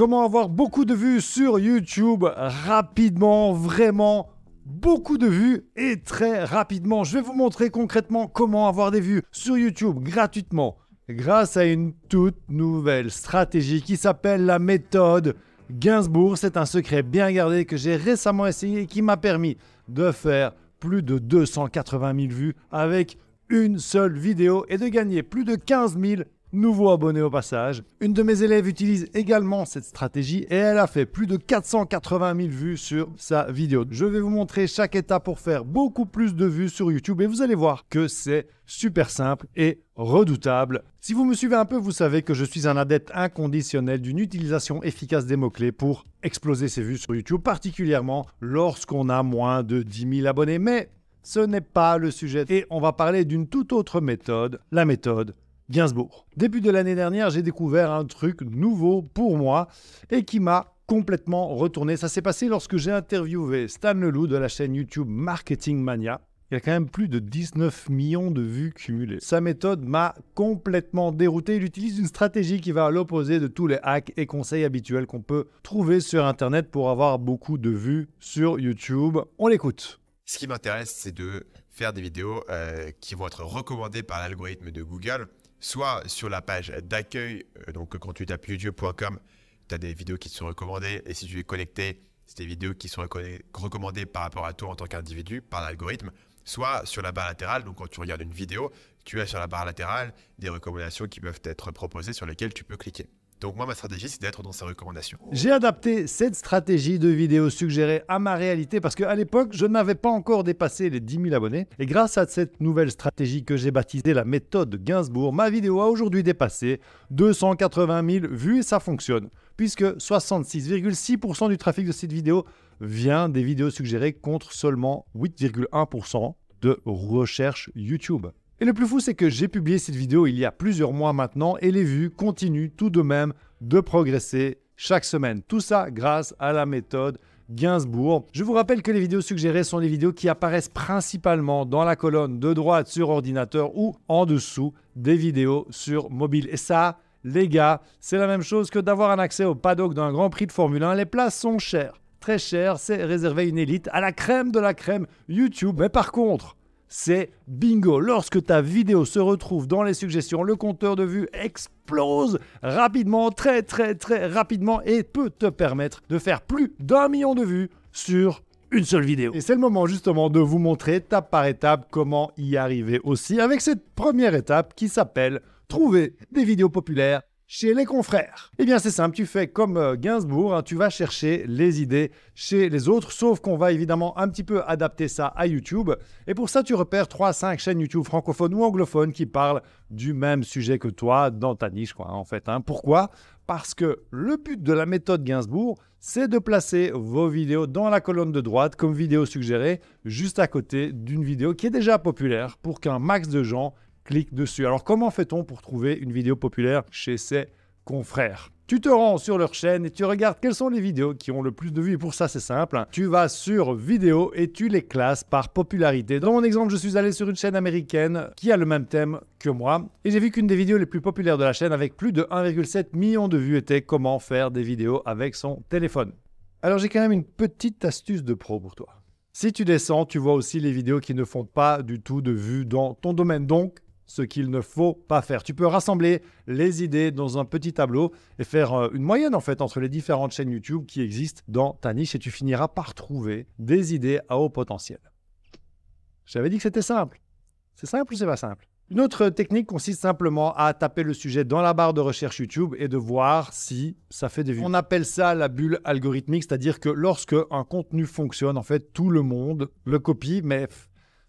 Comment avoir beaucoup de vues sur YouTube rapidement, vraiment beaucoup de vues et très rapidement. Je vais vous montrer concrètement comment avoir des vues sur YouTube gratuitement grâce à une toute nouvelle stratégie qui s'appelle la méthode Gainsbourg. C'est un secret bien gardé que j'ai récemment essayé et qui m'a permis de faire plus de 280 000 vues avec une seule vidéo et de gagner plus de 15 000 nouveaux abonnés au passage. Une de mes élèves utilise également cette stratégie et elle a fait plus de 480 000 vues sur sa vidéo. Je vais vous montrer chaque étape pour faire beaucoup plus de vues sur YouTube et vous allez voir que c'est super simple et redoutable. Si vous me suivez un peu, vous savez que je suis un adepte inconditionnel d'une utilisation efficace des mots-clés pour exploser ses vues sur YouTube, particulièrement lorsqu'on a moins de 10 000 abonnés. Mais ce n'est pas le sujet et on va parler d'une toute autre méthode, la méthode Gainsbourg. Début de l'année dernière, j'ai découvert un truc nouveau pour moi et qui m'a complètement retourné. Ça s'est passé lorsque j'ai interviewé Stan Leloup de la chaîne YouTube Marketing Mania. Il a quand même plus de 19 millions de vues cumulées. Sa méthode m'a complètement dérouté. Il utilise une stratégie qui va à l'opposé de tous les hacks et conseils habituels qu'on peut trouver sur Internet pour avoir beaucoup de vues sur YouTube. On l'écoute. Ce qui m'intéresse, c'est de faire des vidéos euh, qui vont être recommandées par l'algorithme de Google soit sur la page d'accueil, euh, donc quand tu tapes youtube.com, tu as des vidéos qui te sont recommandées, et si tu es connecté, c'est des vidéos qui sont recommandées par rapport à toi en tant qu'individu, par l'algorithme, soit sur la barre latérale, donc quand tu regardes une vidéo, tu as sur la barre latérale des recommandations qui peuvent être proposées sur lesquelles tu peux cliquer. Donc moi, ma stratégie, c'est d'être dans ces recommandations. J'ai adapté cette stratégie de vidéo suggérée à ma réalité parce qu'à l'époque, je n'avais pas encore dépassé les 10 000 abonnés. Et grâce à cette nouvelle stratégie que j'ai baptisée la méthode Gainsbourg, ma vidéo a aujourd'hui dépassé 280 000 vues et ça fonctionne. Puisque 66,6% du trafic de cette vidéo vient des vidéos suggérées contre seulement 8,1% de recherche YouTube. Et le plus fou, c'est que j'ai publié cette vidéo il y a plusieurs mois maintenant et les vues continuent tout de même de progresser chaque semaine. Tout ça grâce à la méthode Gainsbourg. Je vous rappelle que les vidéos suggérées sont les vidéos qui apparaissent principalement dans la colonne de droite sur ordinateur ou en dessous des vidéos sur mobile. Et ça, les gars, c'est la même chose que d'avoir un accès au paddock d'un Grand Prix de Formule 1. Les places sont chères, très chères, c'est réservé à une élite, à la crème de la crème YouTube. Mais par contre, c'est bingo. Lorsque ta vidéo se retrouve dans les suggestions, le compteur de vues explose rapidement, très très très rapidement et peut te permettre de faire plus d'un million de vues sur une seule vidéo. Et c'est le moment justement de vous montrer étape par étape comment y arriver aussi avec cette première étape qui s'appelle trouver des vidéos populaires chez les confrères Eh bien c'est simple, tu fais comme euh, Gainsbourg, hein, tu vas chercher les idées chez les autres, sauf qu'on va évidemment un petit peu adapter ça à YouTube. Et pour ça, tu repères 3-5 chaînes YouTube francophones ou anglophones qui parlent du même sujet que toi dans ta niche, quoi, en fait. Hein. Pourquoi? Parce que le but de la méthode Gainsbourg, c'est de placer vos vidéos dans la colonne de droite comme vidéo suggérée, juste à côté d'une vidéo qui est déjà populaire pour qu'un max de gens clique dessus. Alors comment fait-on pour trouver une vidéo populaire chez ses confrères? Tu te rends sur leur chaîne et tu regardes quelles sont les vidéos qui ont le plus de vues. Et pour ça, c'est simple. Tu vas sur vidéo et tu les classes par popularité. Dans mon exemple, je suis allé sur une chaîne américaine qui a le même thème que moi. Et j'ai vu qu'une des vidéos les plus populaires de la chaîne avec plus de 1,7 million de vues était comment faire des vidéos avec son téléphone. Alors j'ai quand même une petite astuce de pro pour toi. Si tu descends, tu vois aussi les vidéos qui ne font pas du tout de vues dans ton domaine. Donc, ce qu'il ne faut pas faire. Tu peux rassembler les idées dans un petit tableau et faire euh, une moyenne en fait entre les différentes chaînes YouTube qui existent dans ta niche et tu finiras par trouver des idées à haut potentiel. J'avais dit que c'était simple. C'est simple ou c'est pas simple? Une autre technique consiste simplement à taper le sujet dans la barre de recherche YouTube et de voir si ça fait des vues. On appelle ça la bulle algorithmique, c'est-à-dire que lorsque un contenu fonctionne, en fait, tout le monde le copie, mais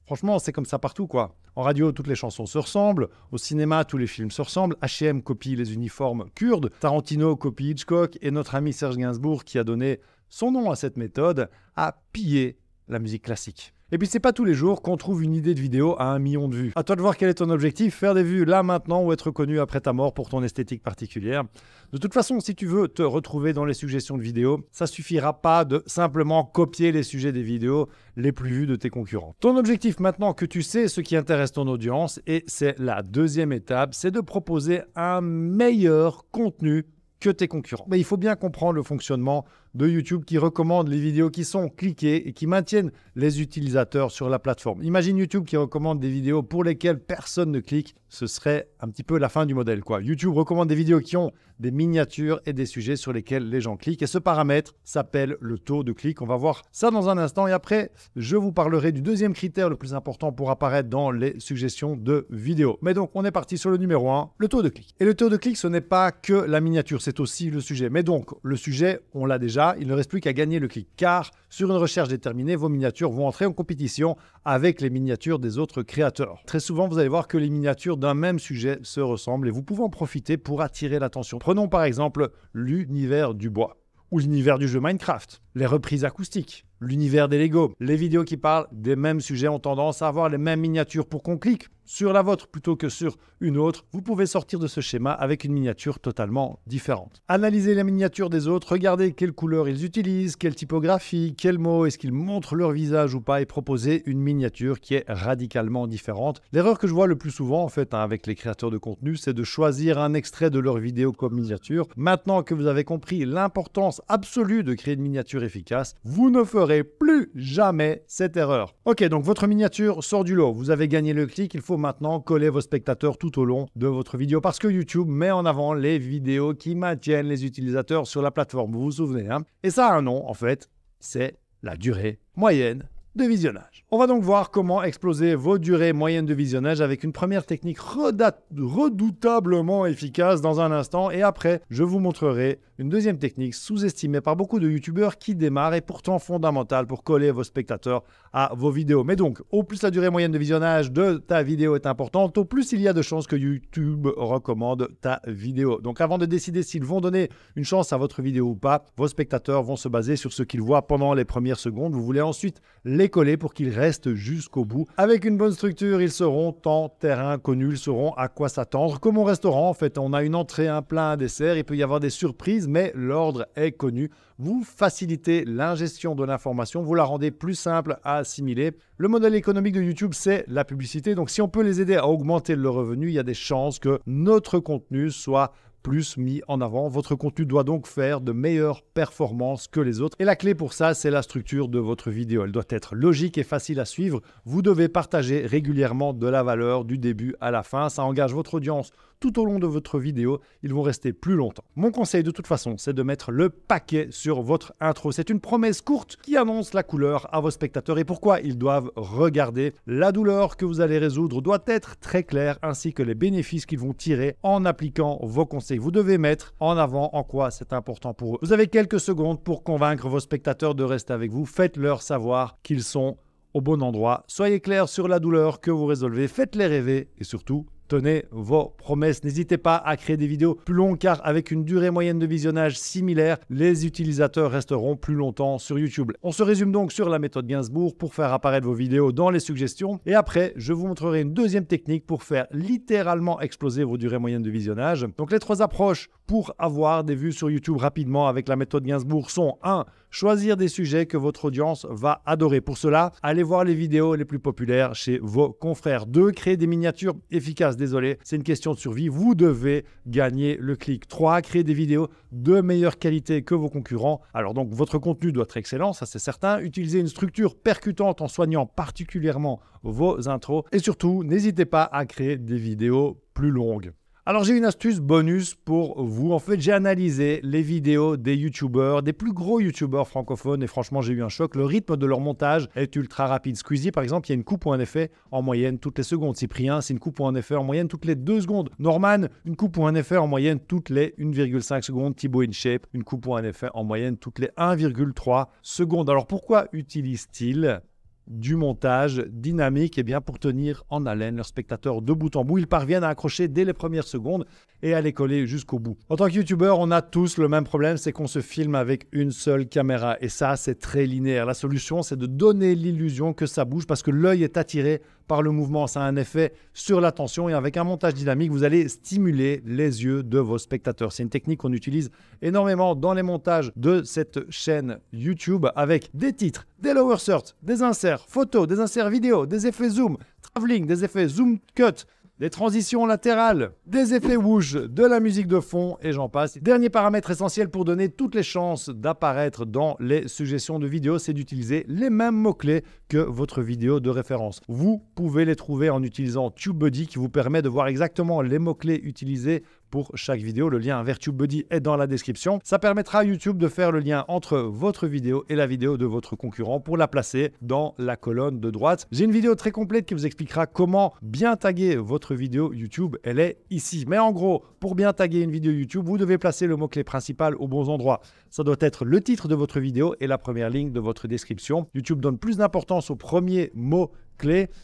franchement, c'est comme ça partout quoi. En radio, toutes les chansons se ressemblent. Au cinéma, tous les films se ressemblent. H&M copie les uniformes kurdes. Tarantino copie Hitchcock. Et notre ami Serge Gainsbourg, qui a donné son nom à cette méthode, a pillé la musique classique. Et puis c'est pas tous les jours qu'on trouve une idée de vidéo à un million de vues. À toi de voir quel est ton objectif, faire des vues là maintenant ou être connu après ta mort pour ton esthétique particulière. De toute façon, si tu veux te retrouver dans les suggestions de vidéos, ça suffira pas de simplement copier les sujets des vidéos les plus vues de tes concurrents. Ton objectif maintenant que tu sais ce qui intéresse ton audience, et c'est la deuxième étape, c'est de proposer un meilleur contenu que tes concurrents. Mais il faut bien comprendre le fonctionnement de YouTube qui recommande les vidéos qui sont cliquées et qui maintiennent les utilisateurs sur la plateforme. Imagine YouTube qui recommande des vidéos pour lesquelles personne ne clique, ce serait un petit peu la fin du modèle quoi. YouTube recommande des vidéos qui ont des miniatures et des sujets sur lesquels les gens cliquent et ce paramètre s'appelle le taux de clic. On va voir ça dans un instant et après je vous parlerai du deuxième critère le plus important pour apparaître dans les suggestions de vidéos. Mais donc on est parti sur le numéro 1, le taux de clic. Et le taux de clic ce n'est pas que la miniature, c'est aussi le sujet. Mais donc le sujet, on l'a il ne reste plus qu'à gagner le clic, car sur une recherche déterminée, vos miniatures vont entrer en compétition avec les miniatures des autres créateurs. Très souvent, vous allez voir que les miniatures d'un même sujet se ressemblent et vous pouvez en profiter pour attirer l'attention. Prenons par exemple l'univers du bois ou l'univers du jeu Minecraft, les reprises acoustiques, l'univers des Lego. Les vidéos qui parlent des mêmes sujets ont tendance à avoir les mêmes miniatures pour qu'on clique sur la vôtre plutôt que sur une autre, vous pouvez sortir de ce schéma avec une miniature totalement différente. Analysez les miniatures des autres, regardez quelles couleurs ils utilisent, quelle typographie, quels mots, est-ce qu'ils montrent leur visage ou pas et proposez une miniature qui est radicalement différente. L'erreur que je vois le plus souvent en fait hein, avec les créateurs de contenu, c'est de choisir un extrait de leur vidéo comme miniature. Maintenant que vous avez compris l'importance absolue de créer une miniature efficace, vous ne ferez plus jamais cette erreur. Ok, donc votre miniature sort du lot, vous avez gagné le clic, il faut maintenant coller vos spectateurs tout au long de votre vidéo parce que YouTube met en avant les vidéos qui maintiennent les utilisateurs sur la plateforme. Vous vous souvenez, hein? Et ça a un nom, en fait, c'est la durée moyenne de visionnage. On va donc voir comment exploser vos durées moyennes de visionnage avec une première technique redoutablement efficace dans un instant et après je vous montrerai une deuxième technique sous-estimée par beaucoup de youtubeurs qui démarrent et pourtant fondamentale pour coller vos spectateurs à vos vidéos. Mais donc, au plus la durée moyenne de visionnage de ta vidéo est importante, au plus il y a de chances que YouTube recommande ta vidéo. Donc avant de décider s'ils vont donner une chance à votre vidéo ou pas, vos spectateurs vont se baser sur ce qu'ils voient pendant les premières secondes. Vous voulez ensuite les coller pour qu'ils restent jusqu'au bout. Avec une bonne structure, ils seront en terrain connu, ils sauront à quoi s'attendre. Comme au restaurant, en fait, on a une entrée, un plat, un dessert, il peut y avoir des surprises, mais l'ordre est connu. Vous facilitez l'ingestion de l'information, vous la rendez plus simple à assimiler. Le modèle économique de YouTube, c'est la publicité. Donc si on peut les aider à augmenter le revenu, il y a des chances que notre contenu soit plus mis en avant. Votre contenu doit donc faire de meilleures performances que les autres. Et la clé pour ça, c'est la structure de votre vidéo. Elle doit être logique et facile à suivre. Vous devez partager régulièrement de la valeur du début à la fin. Ça engage votre audience tout au long de votre vidéo, ils vont rester plus longtemps. Mon conseil de toute façon, c'est de mettre le paquet sur votre intro. C'est une promesse courte qui annonce la couleur à vos spectateurs et pourquoi ils doivent regarder. La douleur que vous allez résoudre doit être très claire ainsi que les bénéfices qu'ils vont tirer en appliquant vos conseils. Vous devez mettre en avant en quoi c'est important pour eux. Vous avez quelques secondes pour convaincre vos spectateurs de rester avec vous. Faites-leur savoir qu'ils sont au bon endroit. Soyez clair sur la douleur que vous résolvez. Faites-les rêver et surtout, tenez vos promesses. N'hésitez pas à créer des vidéos plus longues car avec une durée moyenne de visionnage similaire, les utilisateurs resteront plus longtemps sur YouTube. On se résume donc sur la méthode Gainsbourg pour faire apparaître vos vidéos dans les suggestions et après je vous montrerai une deuxième technique pour faire littéralement exploser vos durées moyennes de visionnage. Donc les trois approches pour avoir des vues sur YouTube rapidement avec la méthode Gainsbourg sont 1 choisir des sujets que votre audience va adorer. Pour cela, allez voir les vidéos les plus populaires chez vos confrères. 2. Créer des miniatures efficaces. Désolé, c'est une question de survie. Vous devez gagner le clic. 3. Créer des vidéos de meilleure qualité que vos concurrents. Alors donc, votre contenu doit être excellent, ça c'est certain. Utilisez une structure percutante en soignant particulièrement vos intros. Et surtout, n'hésitez pas à créer des vidéos plus longues. Alors j'ai une astuce bonus pour vous. En fait, j'ai analysé les vidéos des youtubeurs, des plus gros youtubeurs francophones et franchement, j'ai eu un choc. Le rythme de leur montage est ultra rapide. Squeezie, par exemple, il y a une coupe ou un effet en moyenne toutes les secondes. Cyprien, c'est une coupe ou un effet en moyenne toutes les 2 secondes. Norman, une coupe ou un effet en moyenne toutes les 1,5 secondes. Thibaut InShape, une coupe ou un effet en moyenne toutes les 1,3 secondes. Alors pourquoi utilise-t-il du montage dynamique et bien pour tenir en haleine leurs spectateurs de bout en bout. Ils parviennent à accrocher dès les premières secondes et à les coller jusqu'au bout. En tant que youtubeur, on a tous le même problème, c'est qu'on se filme avec une seule caméra et ça c'est très linéaire. La solution c'est de donner l'illusion que ça bouge parce que l'œil est attiré par le mouvement. Ça a un effet sur l'attention et avec un montage dynamique, vous allez stimuler les yeux de vos spectateurs. C'est une technique qu'on utilise énormément dans les montages de cette chaîne YouTube avec des titres, des lower des inserts photos, des inserts vidéo, des effets zoom, travelling, des effets zoom cut, des transitions latérales, des effets whoosh, de la musique de fond et j'en passe. Dernier paramètre essentiel pour donner toutes les chances d'apparaître dans les suggestions de vidéos, c'est d'utiliser les mêmes mots-clés que votre vidéo de référence. Vous pouvez les trouver en utilisant TubeBuddy qui vous permet de voir exactement les mots-clés utilisés pour chaque vidéo. Le lien vers TubeBuddy est dans la description. Ça permettra à YouTube de faire le lien entre votre vidéo et la vidéo de votre concurrent pour la placer dans la colonne de droite. J'ai une vidéo très complète qui vous expliquera comment bien taguer votre vidéo YouTube. Elle est ici. Mais en gros, pour bien taguer une vidéo YouTube, vous devez placer le mot-clé principal au bon endroit. Ça doit être le titre de votre vidéo et la première ligne de votre description. YouTube donne plus d'importance au premier mot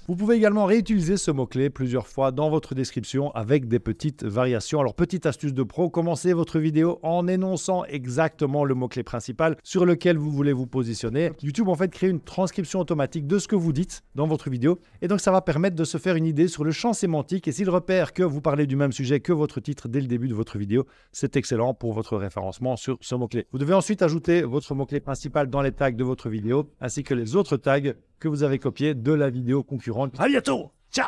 vous pouvez également réutiliser ce mot-clé plusieurs fois dans votre description avec des petites variations. Alors, petite astuce de pro, commencez votre vidéo en énonçant exactement le mot-clé principal sur lequel vous voulez vous positionner. YouTube, en fait, crée une transcription automatique de ce que vous dites dans votre vidéo. Et donc, ça va permettre de se faire une idée sur le champ sémantique. Et s'il repère que vous parlez du même sujet que votre titre dès le début de votre vidéo, c'est excellent pour votre référencement sur ce mot-clé. Vous devez ensuite ajouter votre mot-clé principal dans les tags de votre vidéo, ainsi que les autres tags que vous avez copiés de la vidéo concurrente. À bientôt